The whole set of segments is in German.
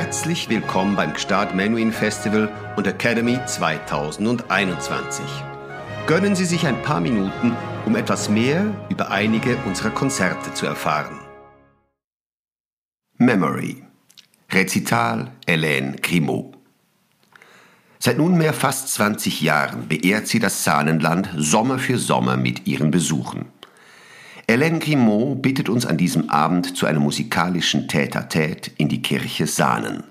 Herzlich willkommen beim Gstaad Menuhin Festival und Academy 2021. Gönnen Sie sich ein paar Minuten, um etwas mehr über einige unserer Konzerte zu erfahren. Memory Rezital Hélène Grimaud Seit nunmehr fast 20 Jahren beehrt sie das Sahnenland Sommer für Sommer mit ihren Besuchen. Hélène Grimaud bittet uns an diesem Abend zu einem musikalischen Tête-à-Tête in die Kirche Sahnen.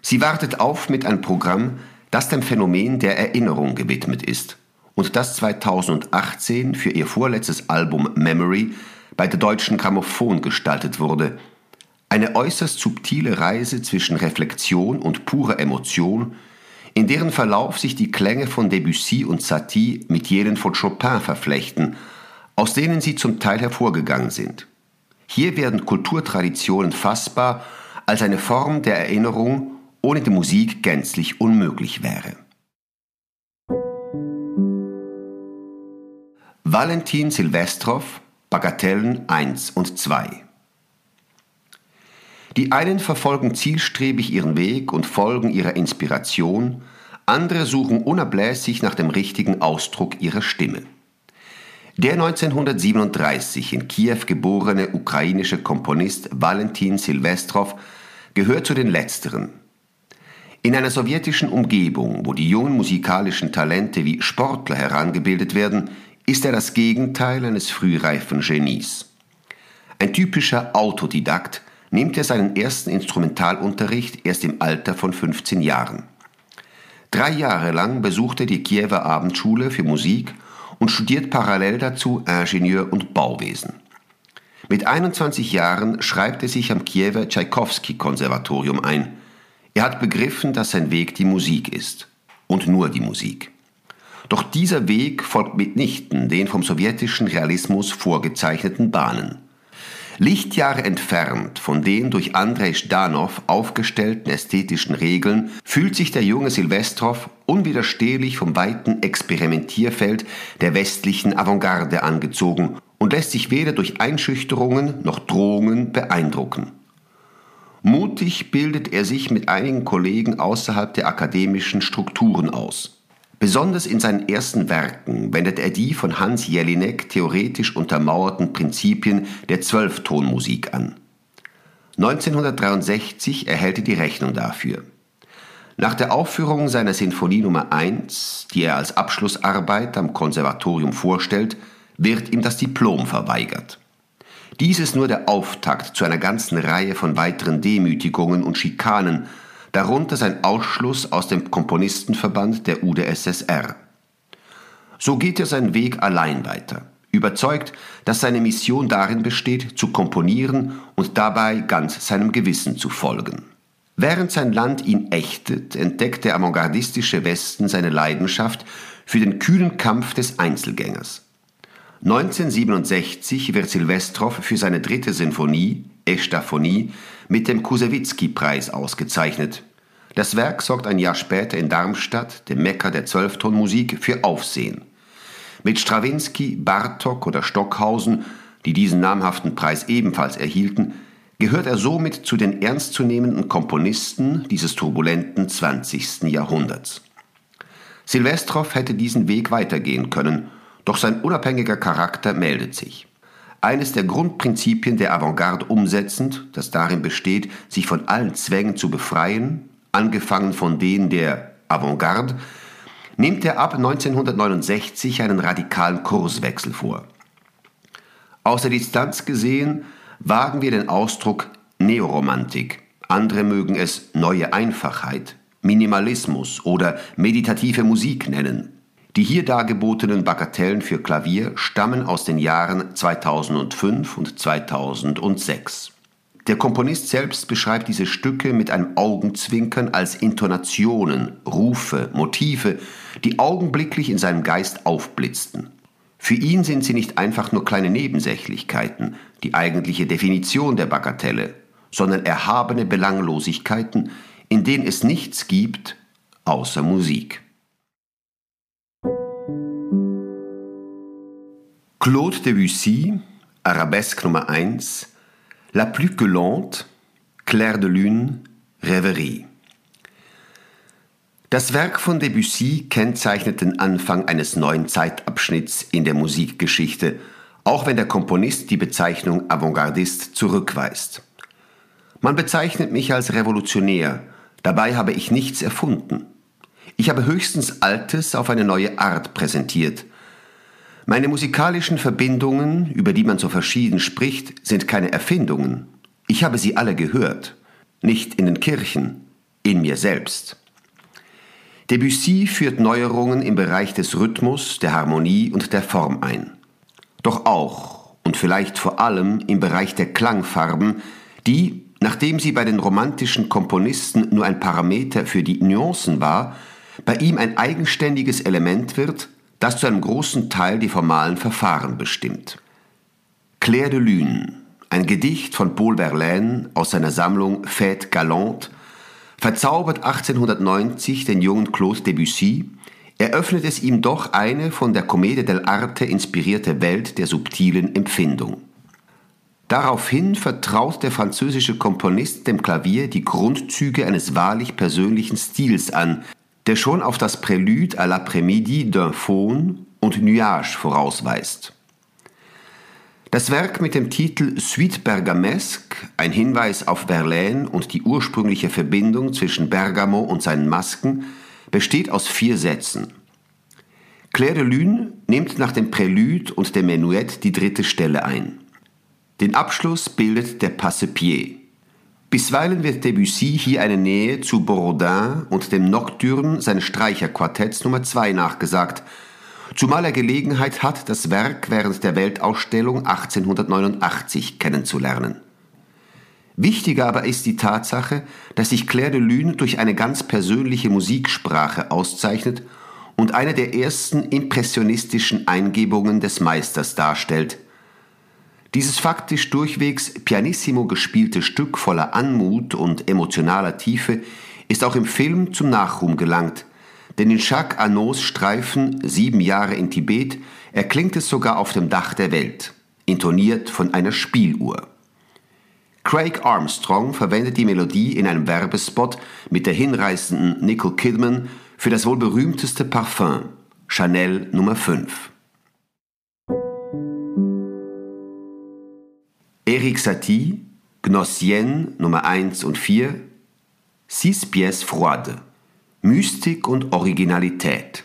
Sie wartet auf mit einem Programm, das dem Phänomen der Erinnerung gewidmet ist und das 2018 für ihr vorletztes Album Memory bei der Deutschen Grammophon gestaltet wurde. Eine äußerst subtile Reise zwischen Reflexion und purer Emotion, in deren Verlauf sich die Klänge von Debussy und Satie mit jenen von Chopin verflechten – aus denen sie zum Teil hervorgegangen sind. Hier werden Kulturtraditionen fassbar als eine Form der Erinnerung, ohne die Musik gänzlich unmöglich wäre. Valentin Silvestrov, Bagatellen 1 und 2 Die einen verfolgen zielstrebig ihren Weg und folgen ihrer Inspiration, andere suchen unablässig nach dem richtigen Ausdruck ihrer Stimme. Der 1937 in Kiew geborene ukrainische Komponist Valentin Silvestrov gehört zu den letzteren. In einer sowjetischen Umgebung, wo die jungen musikalischen Talente wie Sportler herangebildet werden, ist er das Gegenteil eines frühreifen Genies. Ein typischer Autodidakt nimmt er seinen ersten Instrumentalunterricht erst im Alter von 15 Jahren. Drei Jahre lang besucht er die Kiewer Abendschule für Musik und studiert parallel dazu Ingenieur- und Bauwesen. Mit 21 Jahren schreibt er sich am Kiewer Tschaikowski-Konservatorium ein. Er hat begriffen, dass sein Weg die Musik ist. Und nur die Musik. Doch dieser Weg folgt mitnichten den vom sowjetischen Realismus vorgezeichneten Bahnen. Lichtjahre entfernt von den durch Andrei Stanov aufgestellten ästhetischen Regeln fühlt sich der junge Silvestrov unwiderstehlich vom weiten Experimentierfeld der westlichen Avantgarde angezogen und lässt sich weder durch Einschüchterungen noch Drohungen beeindrucken. Mutig bildet er sich mit einigen Kollegen außerhalb der akademischen Strukturen aus. Besonders in seinen ersten Werken wendet er die von Hans Jelinek theoretisch untermauerten Prinzipien der Zwölftonmusik an. 1963 erhält er die Rechnung dafür. Nach der Aufführung seiner Sinfonie Nummer 1, die er als Abschlussarbeit am Konservatorium vorstellt, wird ihm das Diplom verweigert. Dies ist nur der Auftakt zu einer ganzen Reihe von weiteren Demütigungen und Schikanen, darunter sein Ausschluss aus dem Komponistenverband der UdSSR. So geht er seinen Weg allein weiter, überzeugt, dass seine Mission darin besteht, zu komponieren und dabei ganz seinem Gewissen zu folgen. Während sein Land ihn ächtet, entdeckt der avantgardistische Westen seine Leidenschaft für den kühlen Kampf des Einzelgängers. 1967 wird Silvestrov für seine dritte Sinfonie, Estaphonie, mit dem Kusewitsky-Preis ausgezeichnet. Das Werk sorgt ein Jahr später in Darmstadt, dem Mekka der Zwölftonmusik, für Aufsehen. Mit Strawinski, Bartok oder Stockhausen, die diesen namhaften Preis ebenfalls erhielten, gehört er somit zu den ernstzunehmenden Komponisten dieses turbulenten 20. Jahrhunderts. Silvestrov hätte diesen Weg weitergehen können, doch sein unabhängiger Charakter meldet sich. Eines der Grundprinzipien der Avantgarde umsetzend, das darin besteht, sich von allen Zwängen zu befreien, angefangen von denen der Avantgarde, nimmt er ab 1969 einen radikalen Kurswechsel vor. Aus der Distanz gesehen wagen wir den Ausdruck Neoromantik. Andere mögen es neue Einfachheit, Minimalismus oder meditative Musik nennen. Die hier dargebotenen Bagatellen für Klavier stammen aus den Jahren 2005 und 2006. Der Komponist selbst beschreibt diese Stücke mit einem Augenzwinkern als Intonationen, Rufe, Motive, die augenblicklich in seinem Geist aufblitzten. Für ihn sind sie nicht einfach nur kleine Nebensächlichkeiten, die eigentliche Definition der Bagatelle, sondern erhabene Belanglosigkeiten, in denen es nichts gibt außer Musik. Claude Debussy, Arabesque Nummer 1, La plus que lente, Clair de Lune, Reverie. Das Werk von Debussy kennzeichnet den Anfang eines neuen Zeitabschnitts in der Musikgeschichte, auch wenn der Komponist die Bezeichnung Avantgardist zurückweist. Man bezeichnet mich als Revolutionär, dabei habe ich nichts erfunden. Ich habe höchstens Altes auf eine neue Art präsentiert. Meine musikalischen Verbindungen, über die man so verschieden spricht, sind keine Erfindungen. Ich habe sie alle gehört, nicht in den Kirchen, in mir selbst. Debussy führt Neuerungen im Bereich des Rhythmus, der Harmonie und der Form ein. Doch auch und vielleicht vor allem im Bereich der Klangfarben, die, nachdem sie bei den romantischen Komponisten nur ein Parameter für die Nuancen war, bei ihm ein eigenständiges Element wird, das zu einem großen Teil die formalen Verfahren bestimmt. Claire de Lune, ein Gedicht von Paul Verlaine aus seiner Sammlung Fête Galante, verzaubert 1890 den jungen Claude Debussy, eröffnet es ihm doch eine von der Commedia dell'arte inspirierte Welt der subtilen Empfindung. Daraufhin vertraut der französische Komponist dem Klavier die Grundzüge eines wahrlich persönlichen Stils an, der schon auf das Prélude à l'après-midi d'un faune und Nuage vorausweist. Das Werk mit dem Titel Suite Bergamesque, ein Hinweis auf Verlaine und die ursprüngliche Verbindung zwischen Bergamo und seinen Masken, besteht aus vier Sätzen. Claire de Lune nimmt nach dem Prélude und dem Menuett die dritte Stelle ein. Den Abschluss bildet der Passepied. Bisweilen wird Debussy hier eine Nähe zu Borodin und dem Nocturne seines Streicherquartetts Nummer 2 nachgesagt – zumal er Gelegenheit hat, das Werk während der Weltausstellung 1889 kennenzulernen. Wichtiger aber ist die Tatsache, dass sich Claire de Lune durch eine ganz persönliche Musiksprache auszeichnet und eine der ersten impressionistischen Eingebungen des Meisters darstellt. Dieses faktisch durchwegs pianissimo gespielte Stück voller Anmut und emotionaler Tiefe ist auch im Film zum Nachruhm gelangt, denn in Jacques Annaus Streifen Sieben Jahre in Tibet erklingt es sogar auf dem Dach der Welt, intoniert von einer Spieluhr. Craig Armstrong verwendet die Melodie in einem Werbespot mit der hinreißenden Nicole Kidman für das wohl berühmteste Parfum, Chanel Nummer 5. Eric Satie, Gnossienne Nummer 1 und 4, Six pièces froides. Mystik und Originalität.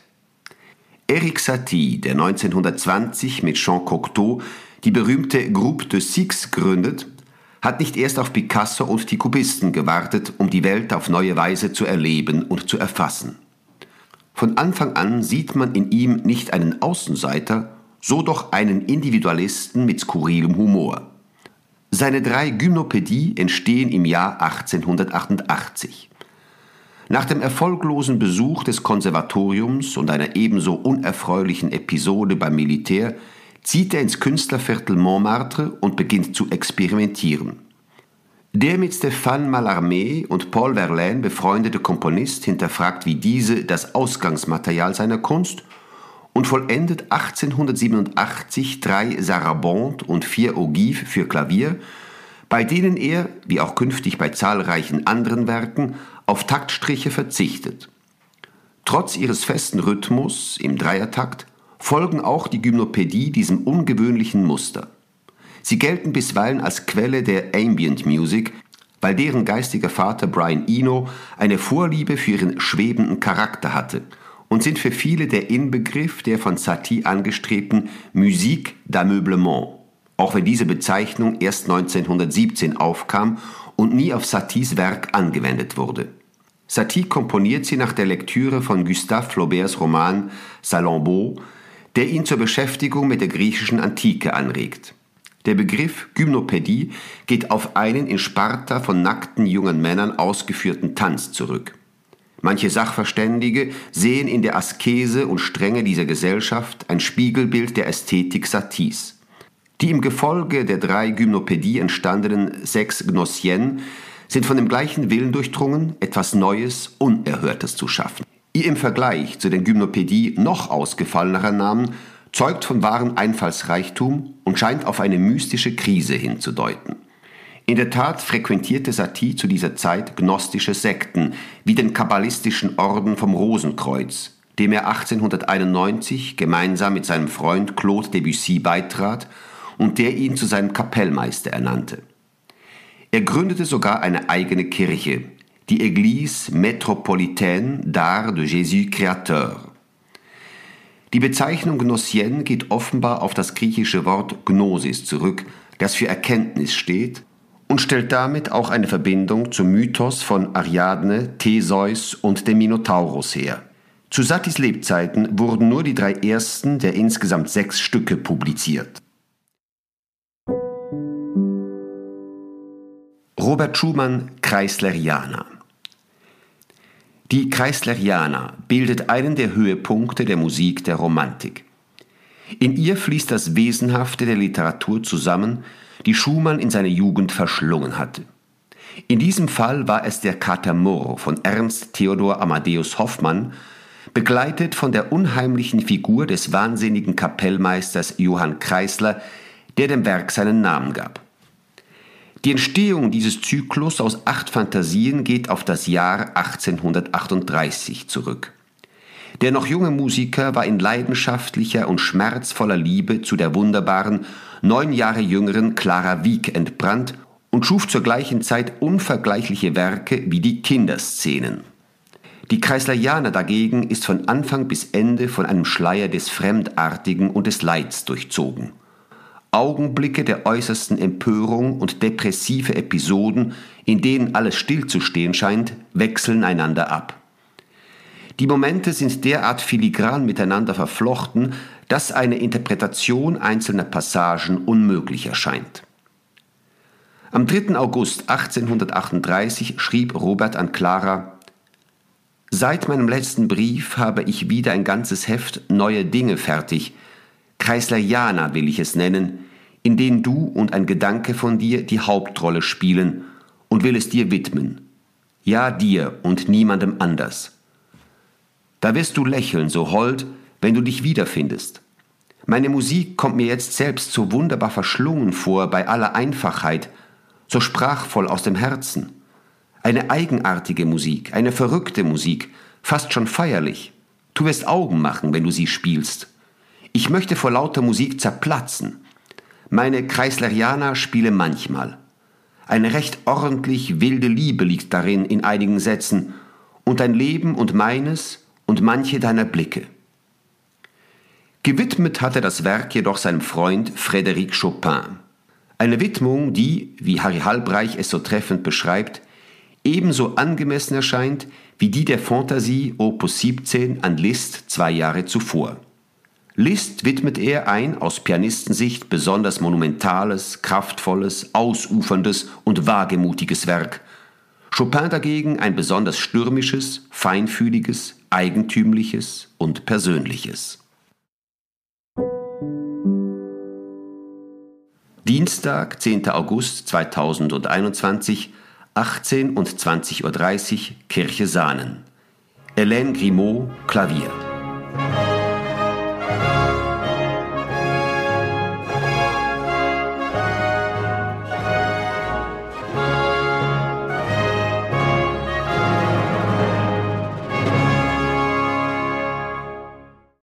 Eric Satie, der 1920 mit Jean Cocteau die berühmte Groupe de Six gründet, hat nicht erst auf Picasso und die Kubisten gewartet, um die Welt auf neue Weise zu erleben und zu erfassen. Von Anfang an sieht man in ihm nicht einen Außenseiter, so doch einen Individualisten mit skurrilem Humor. Seine drei Gymnopädie entstehen im Jahr 1888. Nach dem erfolglosen Besuch des Konservatoriums und einer ebenso unerfreulichen Episode beim Militär zieht er ins Künstlerviertel Montmartre und beginnt zu experimentieren. Der mit Stéphane Mallarmé und Paul Verlaine befreundete Komponist hinterfragt wie diese das Ausgangsmaterial seiner Kunst und vollendet 1887 drei Sarabande und vier Ogives für Klavier, bei denen er, wie auch künftig bei zahlreichen anderen Werken, auf Taktstriche verzichtet. Trotz ihres festen Rhythmus im Dreiertakt folgen auch die Gymnopädie diesem ungewöhnlichen Muster. Sie gelten bisweilen als Quelle der Ambient Music, weil deren geistiger Vater Brian Eno eine Vorliebe für ihren schwebenden Charakter hatte und sind für viele der Inbegriff der von Satie angestrebten Musique d'ameublement, auch wenn diese Bezeichnung erst 1917 aufkam und nie auf Saties Werk angewendet wurde. Satie komponiert sie nach der Lektüre von Gustave Flauberts Roman Salammbô, der ihn zur Beschäftigung mit der griechischen Antike anregt. Der Begriff Gymnopädie geht auf einen in Sparta von nackten jungen Männern ausgeführten Tanz zurück. Manche Sachverständige sehen in der Askese und Strenge dieser Gesellschaft ein Spiegelbild der Ästhetik Saties. Die im Gefolge der drei Gymnopädie entstandenen sechs Gnossiennes sind von dem gleichen Willen durchdrungen, etwas Neues, Unerhörtes zu schaffen. Ihr im Vergleich zu den Gymnopädie noch ausgefallenerer Namen zeugt von wahrem Einfallsreichtum und scheint auf eine mystische Krise hinzudeuten. In der Tat frequentierte Satie zu dieser Zeit gnostische Sekten wie den kabbalistischen Orden vom Rosenkreuz, dem er 1891 gemeinsam mit seinem Freund Claude Debussy beitrat und der ihn zu seinem Kapellmeister ernannte. Er gründete sogar eine eigene Kirche, die Église métropolitaine d'Art de Jésus Créateur. Die Bezeichnung Gnossienne geht offenbar auf das griechische Wort Gnosis zurück, das für Erkenntnis steht und stellt damit auch eine Verbindung zum Mythos von Ariadne, Theseus und dem Minotaurus her. Zu Satis Lebzeiten wurden nur die drei ersten der insgesamt sechs Stücke publiziert. Robert Schumann, Kreislerianer. Die Kreislerianer bildet einen der Höhepunkte der Musik der Romantik. In ihr fließt das Wesenhafte der Literatur zusammen die Schumann in seiner Jugend verschlungen hatte. In diesem Fall war es der Katamor von Ernst Theodor Amadeus Hoffmann, begleitet von der unheimlichen Figur des wahnsinnigen Kapellmeisters Johann Kreisler, der dem Werk seinen Namen gab. Die Entstehung dieses Zyklus aus acht Fantasien geht auf das Jahr 1838 zurück. Der noch junge Musiker war in leidenschaftlicher und schmerzvoller Liebe zu der wunderbaren, neun Jahre jüngeren Clara Wieck entbrannt und schuf zur gleichen Zeit unvergleichliche Werke wie die Kinderszenen. Die Kreislerianer dagegen ist von Anfang bis Ende von einem Schleier des Fremdartigen und des Leids durchzogen. Augenblicke der äußersten Empörung und depressive Episoden, in denen alles stillzustehen scheint, wechseln einander ab. Die Momente sind derart filigran miteinander verflochten, dass eine Interpretation einzelner Passagen unmöglich erscheint. Am 3. August 1838 schrieb Robert an Clara Seit meinem letzten Brief habe ich wieder ein ganzes Heft neue Dinge fertig, Kreisleriana will ich es nennen, in denen du und ein Gedanke von dir die Hauptrolle spielen und will es dir widmen. Ja, dir und niemandem anders. Da wirst du lächeln, so hold, wenn du dich wiederfindest. Meine Musik kommt mir jetzt selbst so wunderbar verschlungen vor bei aller Einfachheit, so sprachvoll aus dem Herzen. Eine eigenartige Musik, eine verrückte Musik, fast schon feierlich. Du wirst Augen machen, wenn du sie spielst. Ich möchte vor lauter Musik zerplatzen. Meine Kreislerianer spiele manchmal. Eine recht ordentlich wilde Liebe liegt darin in einigen Sätzen und dein Leben und meines und manche deiner Blicke. Gewidmet hatte das Werk jedoch seinem Freund Frédéric Chopin. Eine Widmung, die, wie Harry Halbreich es so treffend beschreibt, ebenso angemessen erscheint wie die der Fantasie Opus 17 an Liszt zwei Jahre zuvor. Liszt widmet er ein aus Pianistensicht besonders monumentales, kraftvolles, ausuferndes und wagemutiges Werk. Chopin dagegen ein besonders stürmisches, feinfühliges, eigentümliches und persönliches. Dienstag, 10. August 2021, 18 und 20.30 Uhr, Kirche Sahnen. Hélène Grimaud, Klavier.